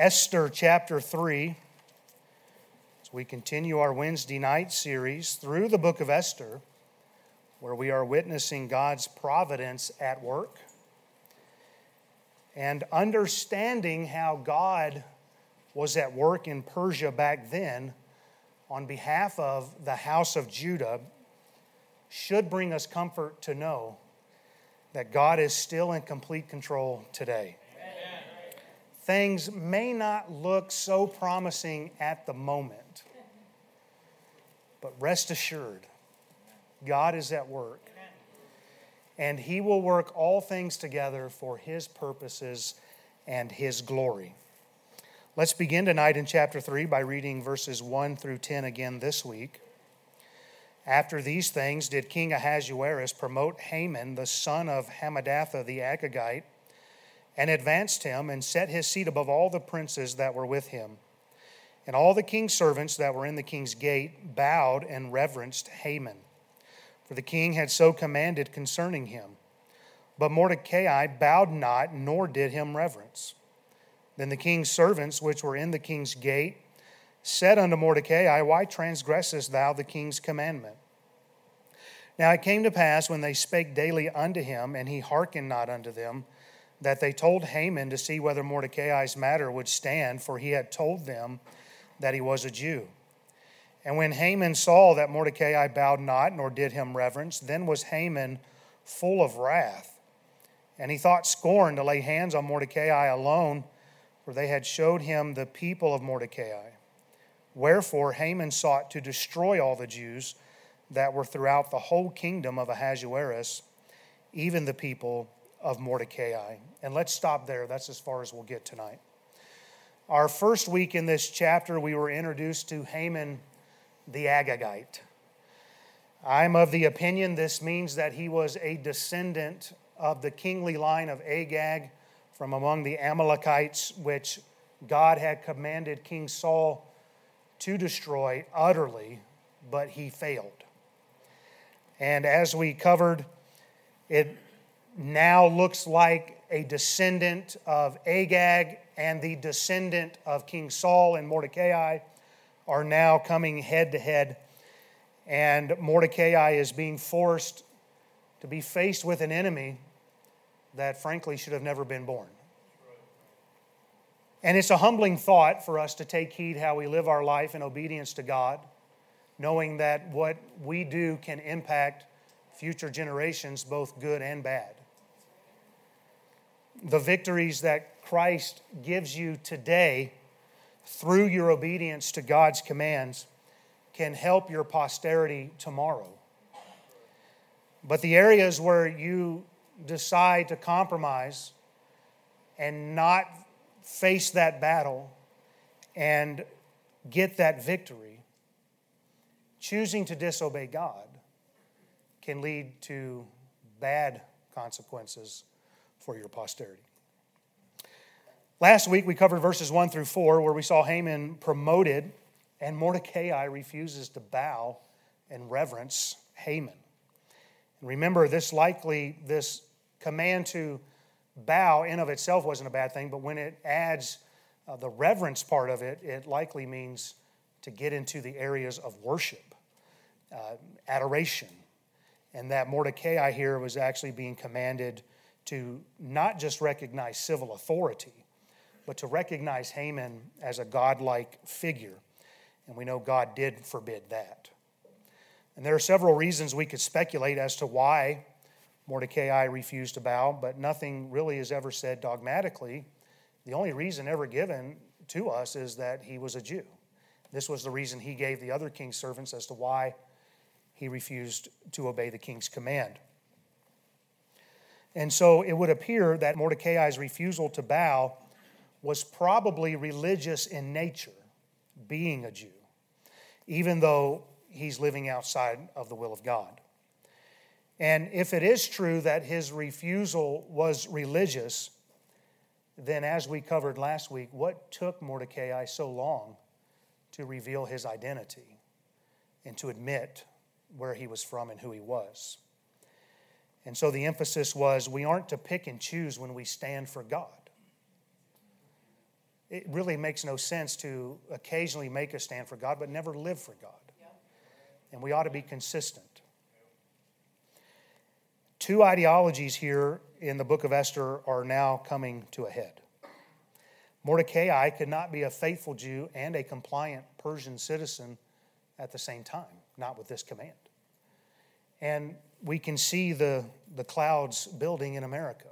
Esther chapter 3. As we continue our Wednesday night series through the book of Esther, where we are witnessing God's providence at work and understanding how God was at work in Persia back then on behalf of the house of Judah should bring us comfort to know that God is still in complete control today. Things may not look so promising at the moment, but rest assured, God is at work. And He will work all things together for His purposes and His glory. Let's begin tonight in chapter 3 by reading verses 1 through 10 again this week. After these things, did King Ahasuerus promote Haman, the son of Hammedatha the Agagite, and advanced him and set his seat above all the princes that were with him. And all the king's servants that were in the king's gate bowed and reverenced Haman, for the king had so commanded concerning him. But Mordecai bowed not, nor did him reverence. Then the king's servants, which were in the king's gate, said unto Mordecai, Why transgressest thou the king's commandment? Now it came to pass when they spake daily unto him, and he hearkened not unto them, that they told Haman to see whether Mordecai's matter would stand, for he had told them that he was a Jew. And when Haman saw that Mordecai bowed not, nor did him reverence, then was Haman full of wrath. And he thought scorn to lay hands on Mordecai alone for they had showed him the people of Mordecai. Wherefore Haman sought to destroy all the Jews that were throughout the whole kingdom of Ahasuerus, even the people of Mordecai. And let's stop there. That's as far as we'll get tonight. Our first week in this chapter, we were introduced to Haman the Agagite. I'm of the opinion this means that he was a descendant of the kingly line of Agag from among the Amalekites, which God had commanded King Saul to destroy utterly, but he failed. And as we covered, it now looks like a descendant of Agag and the descendant of King Saul and Mordecai are now coming head to head. And Mordecai is being forced to be faced with an enemy that frankly should have never been born. And it's a humbling thought for us to take heed how we live our life in obedience to God, knowing that what we do can impact future generations, both good and bad. The victories that Christ gives you today through your obedience to God's commands can help your posterity tomorrow. But the areas where you decide to compromise and not face that battle and get that victory, choosing to disobey God can lead to bad consequences for your posterity. Last week we covered verses 1 through 4 where we saw Haman promoted and Mordecai refuses to bow and reverence Haman. And remember this likely this command to bow in of itself wasn't a bad thing, but when it adds uh, the reverence part of it, it likely means to get into the areas of worship, uh, adoration. And that Mordecai here was actually being commanded to not just recognize civil authority, but to recognize Haman as a godlike figure. And we know God did forbid that. And there are several reasons we could speculate as to why Mordecai refused to bow, but nothing really is ever said dogmatically. The only reason ever given to us is that he was a Jew. This was the reason he gave the other king's servants as to why he refused to obey the king's command. And so it would appear that Mordecai's refusal to bow was probably religious in nature, being a Jew, even though he's living outside of the will of God. And if it is true that his refusal was religious, then as we covered last week, what took Mordecai so long to reveal his identity and to admit where he was from and who he was? And so the emphasis was we aren't to pick and choose when we stand for God. it really makes no sense to occasionally make a stand for God, but never live for God. And we ought to be consistent. Two ideologies here in the book of Esther are now coming to a head. Mordecai could not be a faithful Jew and a compliant Persian citizen at the same time, not with this command. And we can see the, the clouds building in America.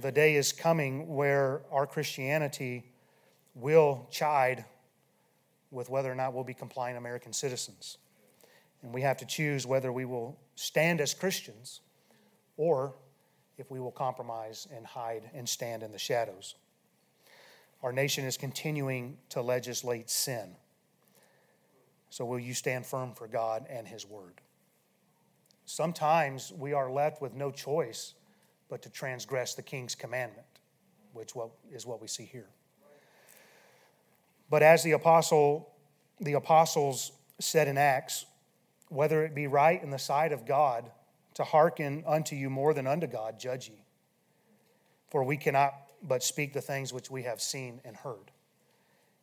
The day is coming where our Christianity will chide with whether or not we'll be compliant American citizens. And we have to choose whether we will stand as Christians or if we will compromise and hide and stand in the shadows. Our nation is continuing to legislate sin. So, will you stand firm for God and His Word? Sometimes we are left with no choice but to transgress the King's commandment, which is what we see here. But as the apostle, the apostles said in Acts, whether it be right in the sight of God to hearken unto you more than unto God, judge ye. For we cannot but speak the things which we have seen and heard.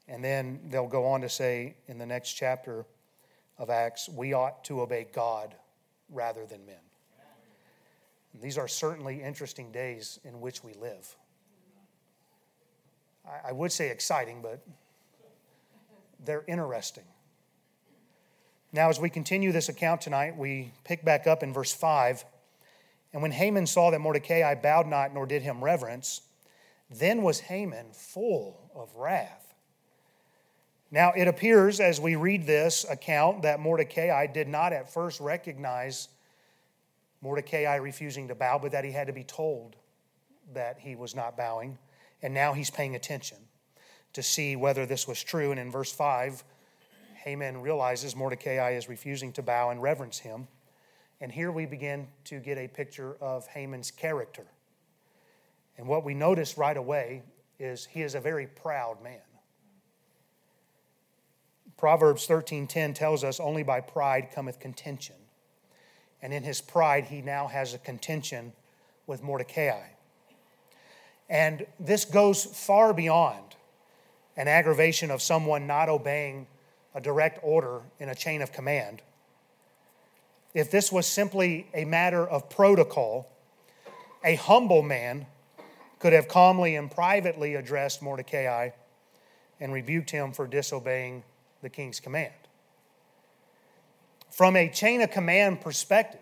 And then they'll go on to say in the next chapter of Acts, we ought to obey God rather than men. And these are certainly interesting days in which we live. I would say exciting, but they're interesting. Now, as we continue this account tonight, we pick back up in verse 5. And when Haman saw that Mordecai bowed not nor did him reverence, then was Haman full of wrath. Now, it appears as we read this account that Mordecai did not at first recognize Mordecai refusing to bow, but that he had to be told that he was not bowing. And now he's paying attention to see whether this was true. And in verse 5, Haman realizes Mordecai is refusing to bow and reverence him. And here we begin to get a picture of Haman's character. And what we notice right away is he is a very proud man. Proverbs 13:10 tells us only by pride cometh contention. And in his pride he now has a contention with Mordecai. And this goes far beyond an aggravation of someone not obeying a direct order in a chain of command. If this was simply a matter of protocol, a humble man could have calmly and privately addressed Mordecai and rebuked him for disobeying the king's command. From a chain of command perspective,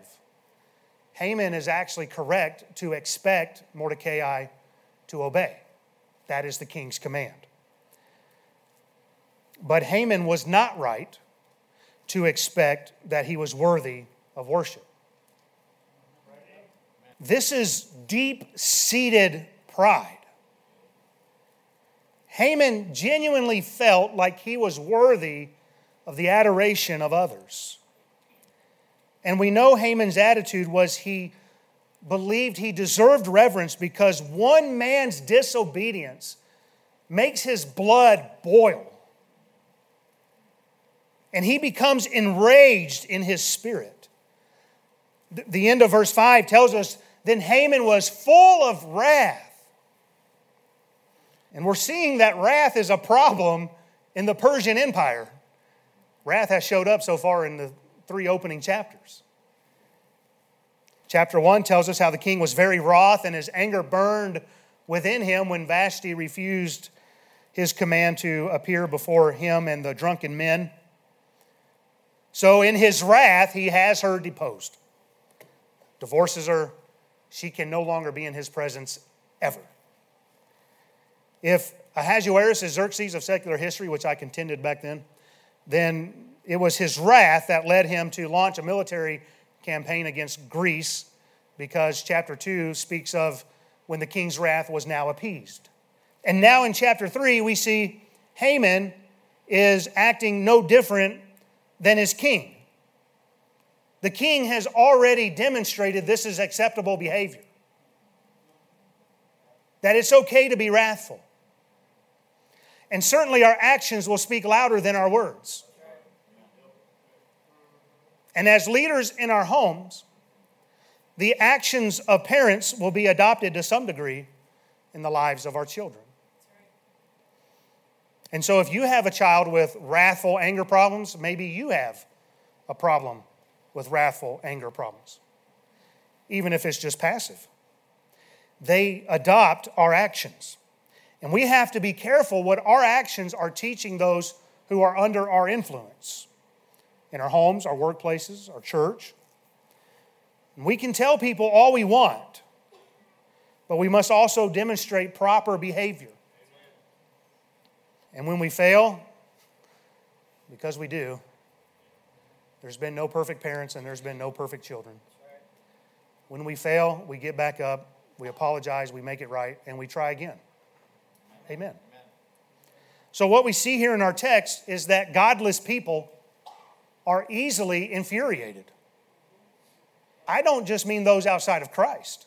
Haman is actually correct to expect Mordecai to obey. That is the king's command. But Haman was not right to expect that he was worthy of worship. This is deep seated pride. Haman genuinely felt like he was worthy of the adoration of others. And we know Haman's attitude was he believed he deserved reverence because one man's disobedience makes his blood boil and he becomes enraged in his spirit. The end of verse 5 tells us then Haman was full of wrath. And we're seeing that wrath is a problem in the Persian Empire. Wrath has showed up so far in the three opening chapters. Chapter 1 tells us how the king was very wroth and his anger burned within him when Vashti refused his command to appear before him and the drunken men. So, in his wrath, he has her deposed. Divorces her. She can no longer be in his presence ever. If Ahasuerus is Xerxes of secular history, which I contended back then, then it was his wrath that led him to launch a military campaign against Greece because chapter 2 speaks of when the king's wrath was now appeased. And now in chapter 3, we see Haman is acting no different than his king. The king has already demonstrated this is acceptable behavior, that it's okay to be wrathful. And certainly our actions will speak louder than our words. And as leaders in our homes, the actions of parents will be adopted to some degree in the lives of our children. And so, if you have a child with wrathful anger problems, maybe you have a problem with wrathful anger problems, even if it's just passive. They adopt our actions. And we have to be careful what our actions are teaching those who are under our influence in our homes, our workplaces, our church. And we can tell people all we want, but we must also demonstrate proper behavior. And when we fail, because we do, there's been no perfect parents and there's been no perfect children. When we fail, we get back up, we apologize, we make it right, and we try again. Amen. So, what we see here in our text is that godless people are easily infuriated. I don't just mean those outside of Christ,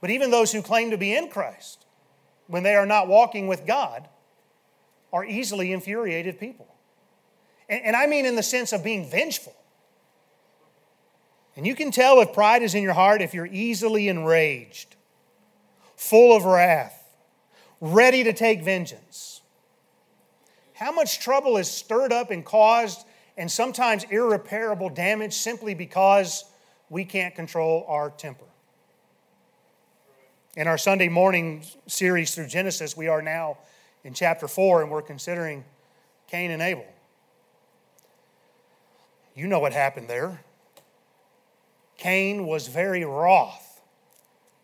but even those who claim to be in Christ, when they are not walking with God, are easily infuriated people. And, and I mean in the sense of being vengeful. And you can tell if pride is in your heart if you're easily enraged, full of wrath, ready to take vengeance. How much trouble is stirred up and caused, and sometimes irreparable damage simply because we can't control our temper. In our Sunday morning series through Genesis, we are now in chapter 4 and we're considering Cain and Abel. You know what happened there. Cain was very wroth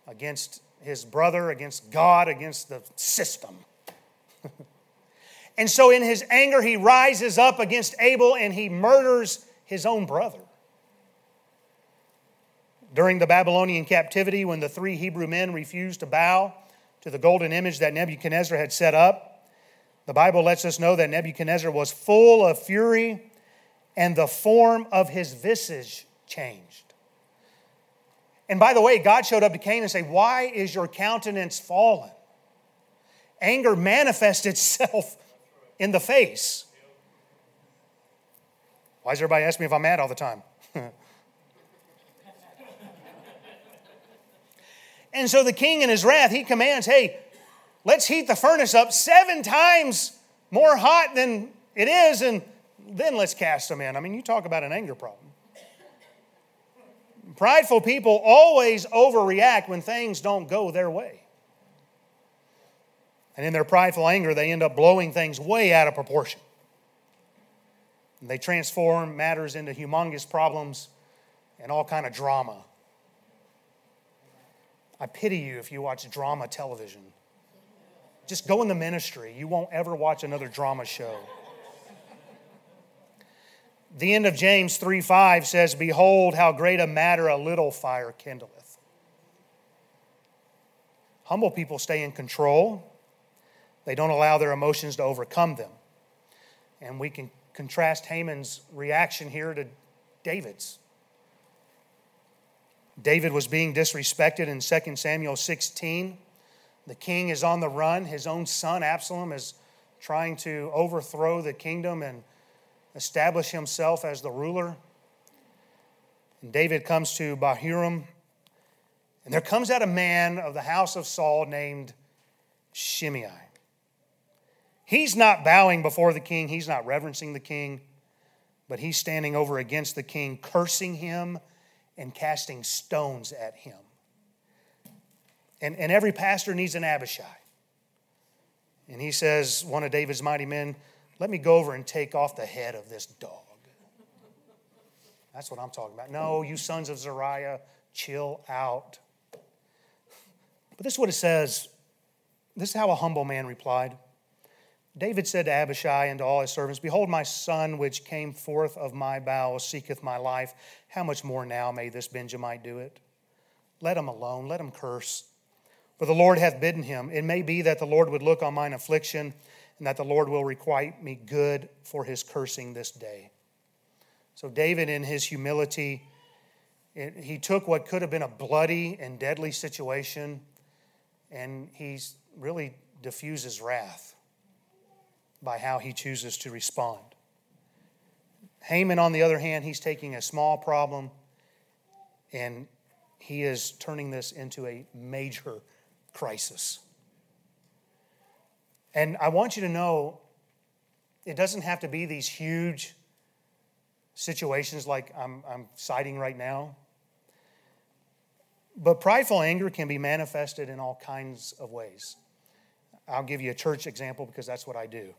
against his brother, against God, against the system. and so, in his anger, he rises up against Abel and he murders his own brother. During the Babylonian captivity, when the three Hebrew men refused to bow to the golden image that Nebuchadnezzar had set up, the Bible lets us know that Nebuchadnezzar was full of fury and the form of his visage changed. And by the way, God showed up to Cain and said, Why is your countenance fallen? Anger manifests itself in the face. Why does everybody ask me if I'm mad all the time? and so the king, in his wrath, he commands, Hey, let's heat the furnace up seven times more hot than it is, and then let's cast them in. I mean, you talk about an anger problem. Prideful people always overreact when things don't go their way. And in their prideful anger, they end up blowing things way out of proportion. And they transform matters into humongous problems and all kind of drama. I pity you if you watch drama television. Just go in the ministry. You won't ever watch another drama show. The end of James 3 5 says, Behold, how great a matter a little fire kindleth. Humble people stay in control, they don't allow their emotions to overcome them. And we can contrast Haman's reaction here to David's. David was being disrespected in 2 Samuel 16. The king is on the run. His own son, Absalom, is trying to overthrow the kingdom and establish himself as the ruler. And David comes to Bahurim, and there comes out a man of the house of Saul named Shimei. He's not bowing before the king, he's not reverencing the king, but he's standing over against the king, cursing him and casting stones at him. And, and every pastor needs an Abishai. And he says, one of David's mighty men, let me go over and take off the head of this dog. That's what I'm talking about. No, you sons of Zeruiah, chill out. But this is what it says. This is how a humble man replied. David said to Abishai and to all his servants, Behold, my son, which came forth of my bowels, seeketh my life. How much more now may this Benjamite do it? Let him alone, let him curse. For the Lord hath bidden him. It may be that the Lord would look on mine affliction and that the Lord will requite me good for his cursing this day. So, David, in his humility, he took what could have been a bloody and deadly situation and he really diffuses wrath by how he chooses to respond. Haman, on the other hand, he's taking a small problem and he is turning this into a major crisis. And I want you to know it doesn't have to be these huge situations like I'm, I'm citing right now. But prideful anger can be manifested in all kinds of ways. I'll give you a church example because that's what I do.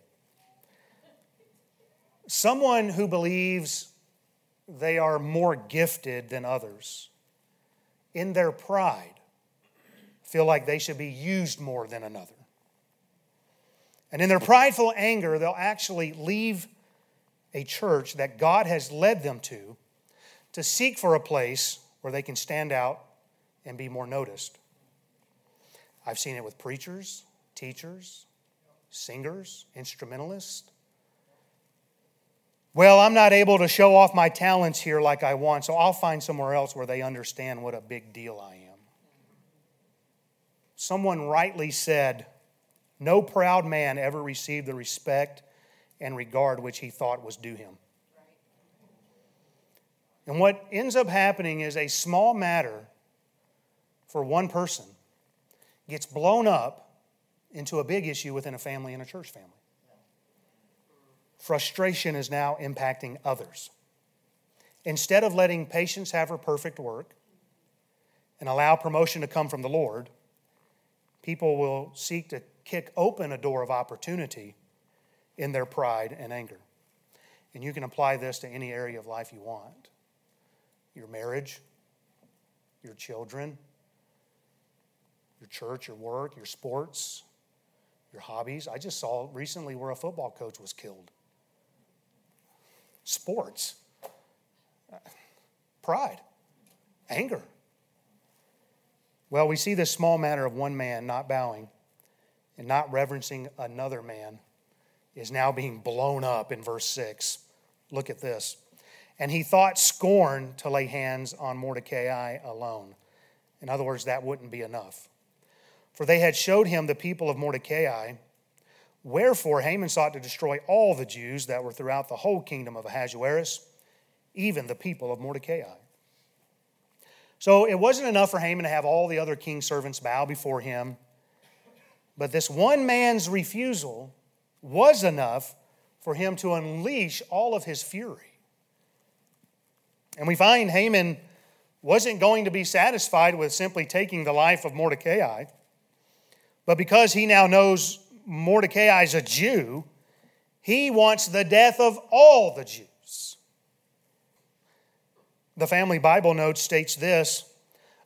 Someone who believes they are more gifted than others, in their pride, feel like they should be used more than another. And in their prideful anger, they'll actually leave a church that God has led them to to seek for a place where they can stand out and be more noticed. I've seen it with preachers, teachers, singers, instrumentalists. Well, I'm not able to show off my talents here like I want, so I'll find somewhere else where they understand what a big deal I am. Someone rightly said, No proud man ever received the respect and regard which he thought was due him. And what ends up happening is a small matter for one person gets blown up into a big issue within a family and a church family. Frustration is now impacting others. Instead of letting patience have her perfect work and allow promotion to come from the Lord, people will seek to kick open a door of opportunity in their pride and anger. And you can apply this to any area of life you want your marriage, your children, your church, your work, your sports, your hobbies. I just saw recently where a football coach was killed. Sports, pride, anger. Well, we see this small matter of one man not bowing and not reverencing another man is now being blown up in verse 6. Look at this. And he thought scorn to lay hands on Mordecai alone. In other words, that wouldn't be enough. For they had showed him the people of Mordecai. Wherefore Haman sought to destroy all the Jews that were throughout the whole kingdom of Ahasuerus, even the people of Mordecai. So it wasn't enough for Haman to have all the other king's servants bow before him, but this one man's refusal was enough for him to unleash all of his fury. And we find Haman wasn't going to be satisfied with simply taking the life of Mordecai, but because he now knows Mordecai is a Jew, he wants the death of all the Jews. The family Bible note states this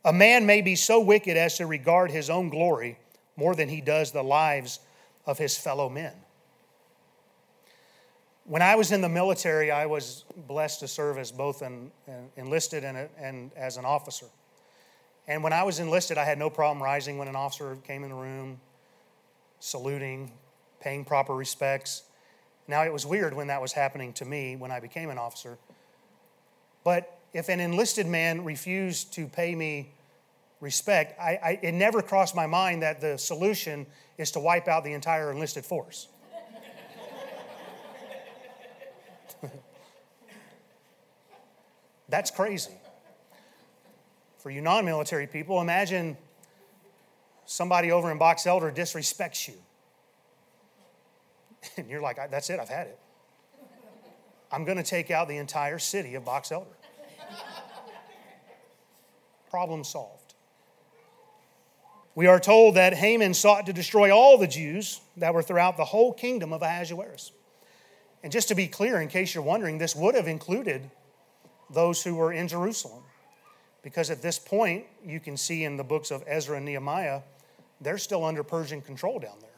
A man may be so wicked as to regard his own glory more than he does the lives of his fellow men. When I was in the military, I was blessed to serve as both an, an enlisted and, a, and as an officer. And when I was enlisted, I had no problem rising when an officer came in the room, saluting, paying proper respects. Now, it was weird when that was happening to me when I became an officer. But if an enlisted man refused to pay me respect, I, I, it never crossed my mind that the solution is to wipe out the entire enlisted force. That's crazy. For you non military people, imagine somebody over in Box Elder disrespects you. And you're like, that's it, I've had it. I'm going to take out the entire city of Box Elder. Problem solved. We are told that Haman sought to destroy all the Jews that were throughout the whole kingdom of Ahasuerus. And just to be clear, in case you're wondering, this would have included those who were in Jerusalem. Because at this point, you can see in the books of Ezra and Nehemiah, they're still under Persian control down there.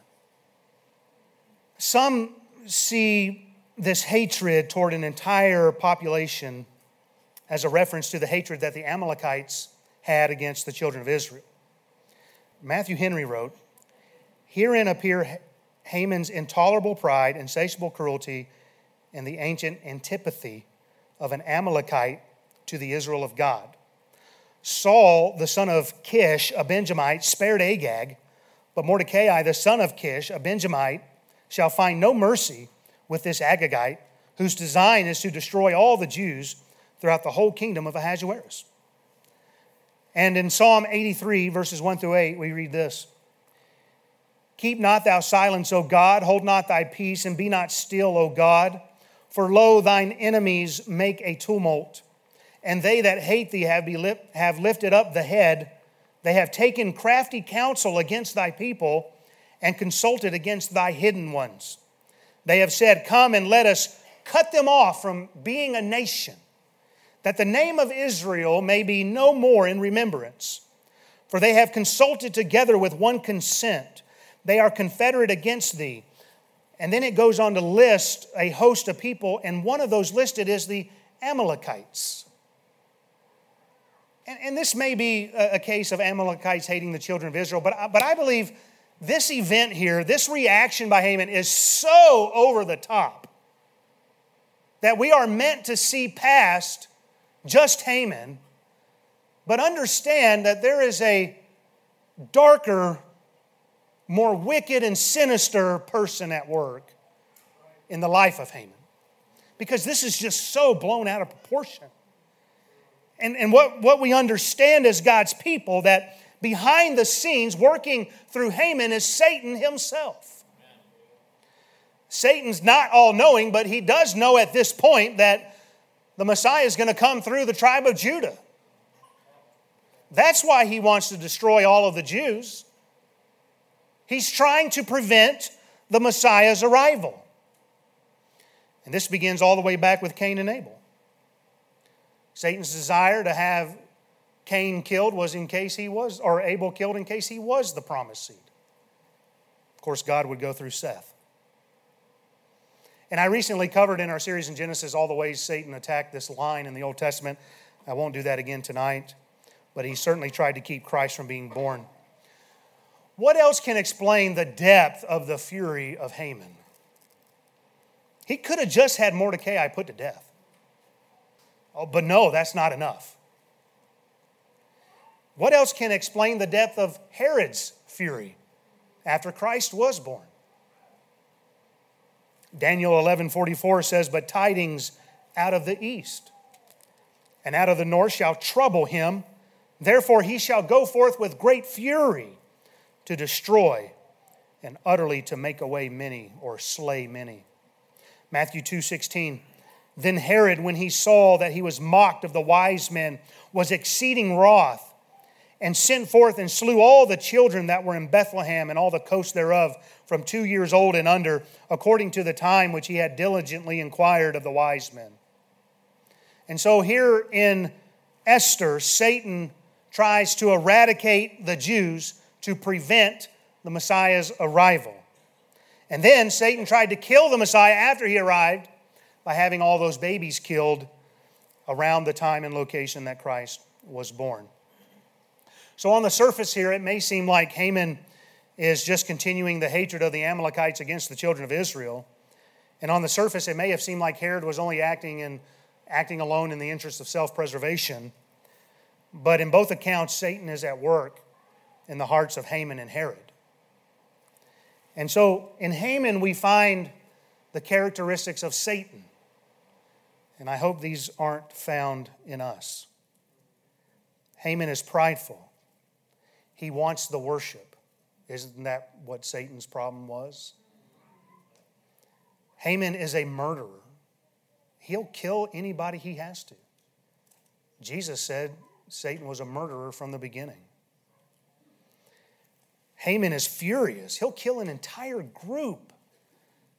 Some see this hatred toward an entire population as a reference to the hatred that the Amalekites had against the children of Israel. Matthew Henry wrote, Herein appear Haman's intolerable pride, insatiable cruelty, and the ancient antipathy of an Amalekite to the Israel of God. Saul, the son of Kish, a Benjamite, spared Agag, but Mordecai, the son of Kish, a Benjamite, shall find no mercy with this Agagite, whose design is to destroy all the Jews throughout the whole kingdom of Ahasuerus. And in Psalm 83, verses 1 through 8, we read this Keep not thou silence, O God, hold not thy peace, and be not still, O God. For lo, thine enemies make a tumult, and they that hate thee have, be have lifted up the head. They have taken crafty counsel against thy people and consulted against thy hidden ones. They have said, Come and let us cut them off from being a nation, that the name of Israel may be no more in remembrance. For they have consulted together with one consent. They are confederate against thee. And then it goes on to list a host of people, and one of those listed is the Amalekites. And, and this may be a, a, case of Amalekites hating the children of Israel, but, but I believe this event here, this reaction by Haman, is so over the top that we are meant to see past just Haman, but understand that there is a darker, more wicked and sinister person at work in the life of Haman. Because this is just so blown out of proportion. And, and what, what we understand as God's people that behind the scenes, working through Haman, is Satan himself. Satan's not all knowing, but he does know at this point that the Messiah is going to come through the tribe of Judah. That's why he wants to destroy all of the Jews. He's trying to prevent the Messiah's arrival. And this begins all the way back with Cain and Abel. Satan's desire to have Cain killed was in case he was, or Abel killed in case he was the promised seed. Of course, God would go through Seth. And I recently covered in our series in Genesis all the ways Satan attacked this line in the Old Testament. I won't do that again tonight, but he certainly tried to keep Christ from being born. What else can explain the depth of the fury of Haman? He could have just had Mordecai put to death. Oh, but no, that's not enough. What else can explain the depth of Herod's fury after Christ was born? Daniel 11:44 says, "But tidings out of the east and out of the north shall trouble him; therefore he shall go forth with great fury to destroy and utterly to make away many or slay many." Matthew 2:16 Then Herod when he saw that he was mocked of the wise men was exceeding wroth and sent forth and slew all the children that were in Bethlehem and all the coast thereof from two years old and under, according to the time which he had diligently inquired of the wise men. And so here in Esther, Satan tries to eradicate the Jews to prevent the Messiah's arrival. And then Satan tried to kill the Messiah after he arrived by having all those babies killed around the time and location that Christ was born. So, on the surface here, it may seem like Haman is just continuing the hatred of the Amalekites against the children of Israel. And on the surface, it may have seemed like Herod was only acting, in, acting alone in the interest of self preservation. But in both accounts, Satan is at work in the hearts of Haman and Herod. And so in Haman, we find the characteristics of Satan. And I hope these aren't found in us. Haman is prideful. He wants the worship. Isn't that what Satan's problem was? Haman is a murderer. He'll kill anybody he has to. Jesus said Satan was a murderer from the beginning. Haman is furious. He'll kill an entire group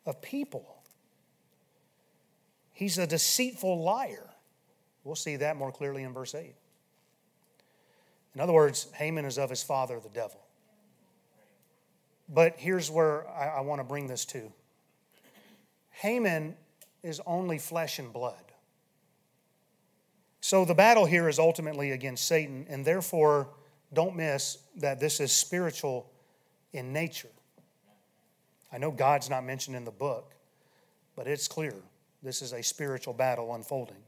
of people. He's a deceitful liar. We'll see that more clearly in verse 8. In other words, Haman is of his father, the devil. But here's where I, I want to bring this to Haman is only flesh and blood. So the battle here is ultimately against Satan, and therefore, don't miss that this is spiritual in nature. I know God's not mentioned in the book, but it's clear this is a spiritual battle unfolding.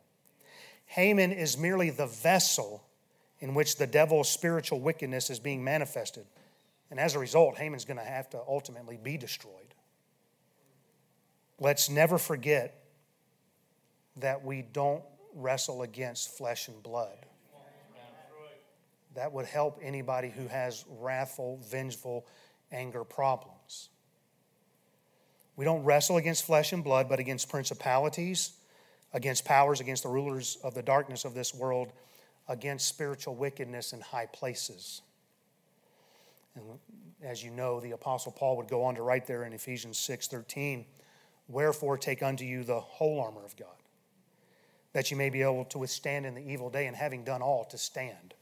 Haman is merely the vessel in which the devil's spiritual wickedness is being manifested. And as a result, Haman's going to have to ultimately be destroyed. Let's never forget that we don't wrestle against flesh and blood. That would help anybody who has wrathful, vengeful anger problems. We don't wrestle against flesh and blood, but against principalities, against powers, against the rulers of the darkness of this world, against spiritual wickedness in high places. And as you know, the Apostle Paul would go on to write there in Ephesians 6 13, Wherefore take unto you the whole armor of God, that you may be able to withstand in the evil day, and having done all, to stand.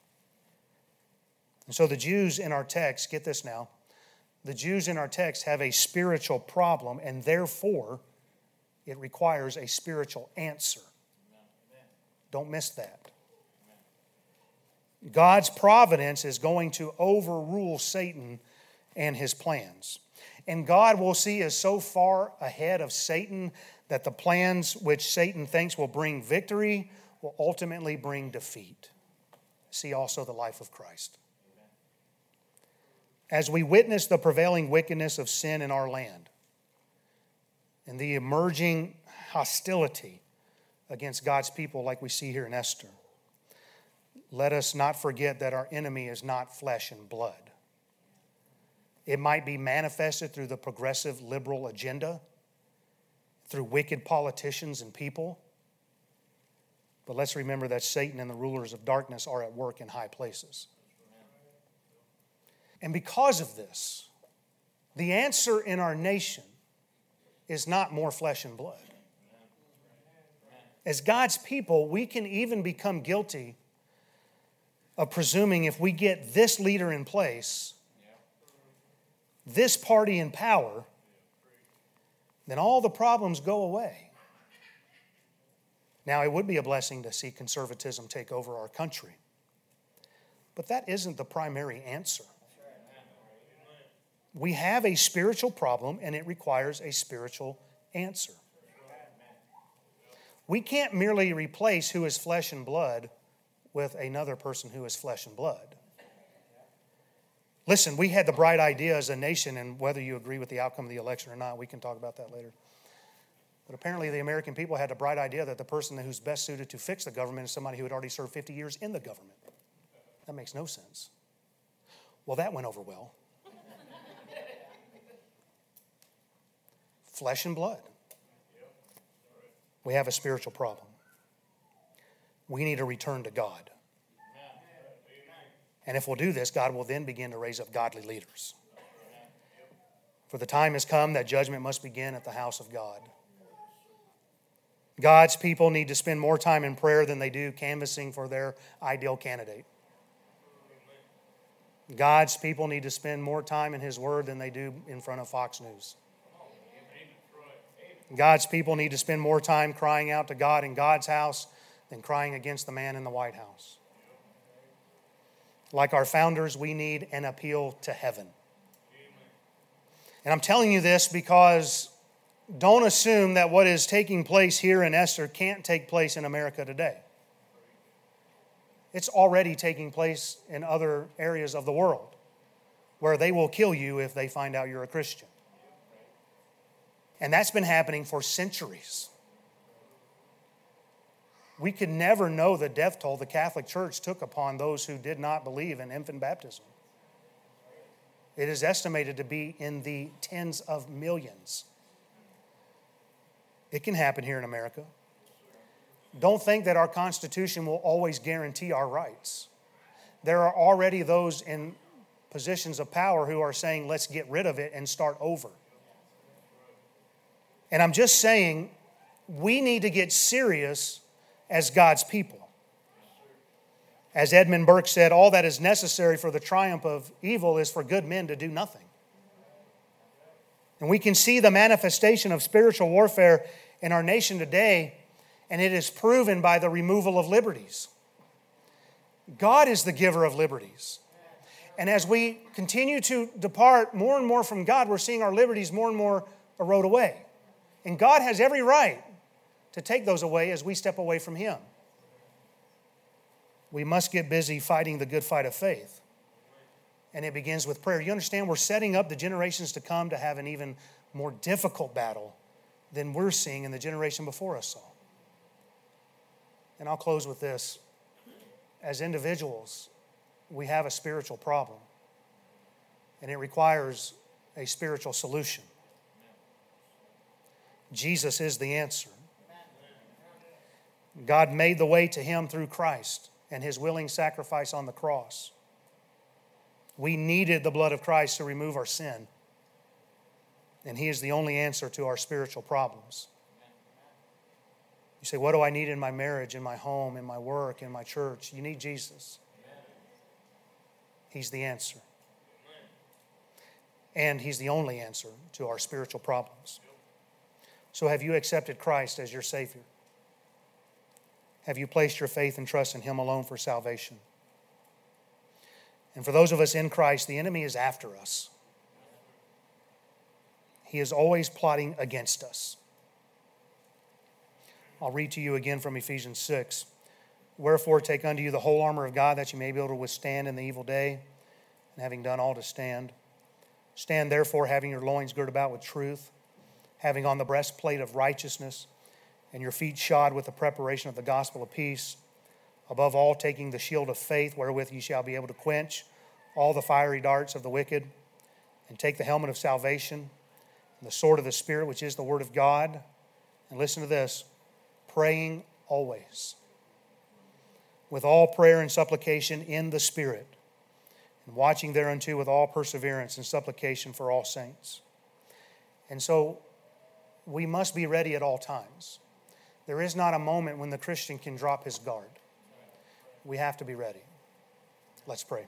And so the Jews in our text, get this now, the Jews in our text have a spiritual problem, and therefore it requires a spiritual answer. Don't miss that. God's providence is going to overrule Satan and his plans. And God will see is so far ahead of Satan that the plans which Satan thinks will bring victory will ultimately bring defeat. See also the life of Christ. As we witness the prevailing wickedness of sin in our land and the emerging hostility against God's people, like we see here in Esther, let us not forget that our enemy is not flesh and blood. It might be manifested through the progressive liberal agenda, through wicked politicians and people. But let's remember that Satan and the rulers of darkness are at work in high places. And because of this, the answer in our nation is not more flesh and blood. As God's people, we can even become guilty of presuming if we get this leader in place, this party in power, then all the problems go away. Now, it would be a blessing to see conservatism take over our country, but that isn't the primary answer. We have a spiritual problem and it requires a spiritual answer. We can't merely replace who is flesh and blood with another person who is flesh and blood. Listen, we had the bright idea as a nation, and whether you agree with the outcome of the election or not, we can talk about that later. But apparently, the American people had the bright idea that the person who's best suited to fix the government is somebody who had already served 50 years in the government. That makes no sense. Well, that went over well. Flesh and blood. We have a spiritual problem we need to return to God. And if we'll do this, God will then begin to raise up godly leaders. For the time has come that judgment must begin at the house of God. God's people need to spend more time in prayer than they do canvassing for their ideal candidate. God's people need to spend more time in His Word than they do in front of Fox News. God's people need to spend more time crying out to God in God's house than crying against the man in the White House. Like our founders, we need an appeal to heaven. And I'm telling you this because don't assume that what is taking place here in Esther can't take place in America today. It's already taking place in other areas of the world where they will kill you if they find out you're a Christian. And that's been happening for centuries we could never know the death toll the Catholic Church took upon those who did not believe in infant baptism. It is estimated to be in the tens of millions. It can happen here in America. Don't think that our Constitution will always guarantee our rights. There are already those in positions of power who are saying, let's get rid of it and start over. And I'm just saying, we need to get serious as God's people. As Edmund Burke said, all that is necessary for the triumph of evil is for good men to do nothing. And we can see the manifestation of spiritual warfare in our nation today, and it is proven by the removal of liberties. God is the giver of liberties. And as we continue to depart more and more from God, we're seeing our liberties more and more erode away. And God has every right to take those away as we step away from Him. We must get busy fighting the good fight of faith. And it begins with prayer. You understand, we're setting up the generations to come to have an even more difficult battle than we're seeing in the generation before us saw. And I'll close with this. As individuals, we have a spiritual problem, and it requires a spiritual solution. Jesus is the answer. God made the way to him through Christ and his willing sacrifice on the cross. We needed the blood of Christ to remove our sin, and he is the only answer to our spiritual problems. You say, What do I need in my marriage, in my home, in my work, in my church? You need Jesus. He's the answer. And He's the only answer to our spiritual problems. So, have you accepted Christ as your Savior? Have you placed your faith and trust in Him alone for salvation? And for those of us in Christ, the enemy is after us. He is always plotting against us. I'll read to you again from Ephesians 6. Wherefore, take unto you the whole armor of God that you may be able to withstand in the evil day, and having done all to stand. Stand therefore, having your loins girt about with truth, having on the breastplate of righteousness, and your feet shod with the preparation of the gospel of peace. Above all, taking the shield of faith, wherewith ye shall be able to quench all the fiery darts of the wicked, and take the helmet of salvation, and the sword of the Spirit, which is the word of God. And listen to this praying always, with all prayer and supplication in the Spirit, and watching thereunto with all perseverance and supplication for all saints. And so we must be ready at all times. There is not a moment when the Christian can drop his guard. We have to be ready. Let's pray.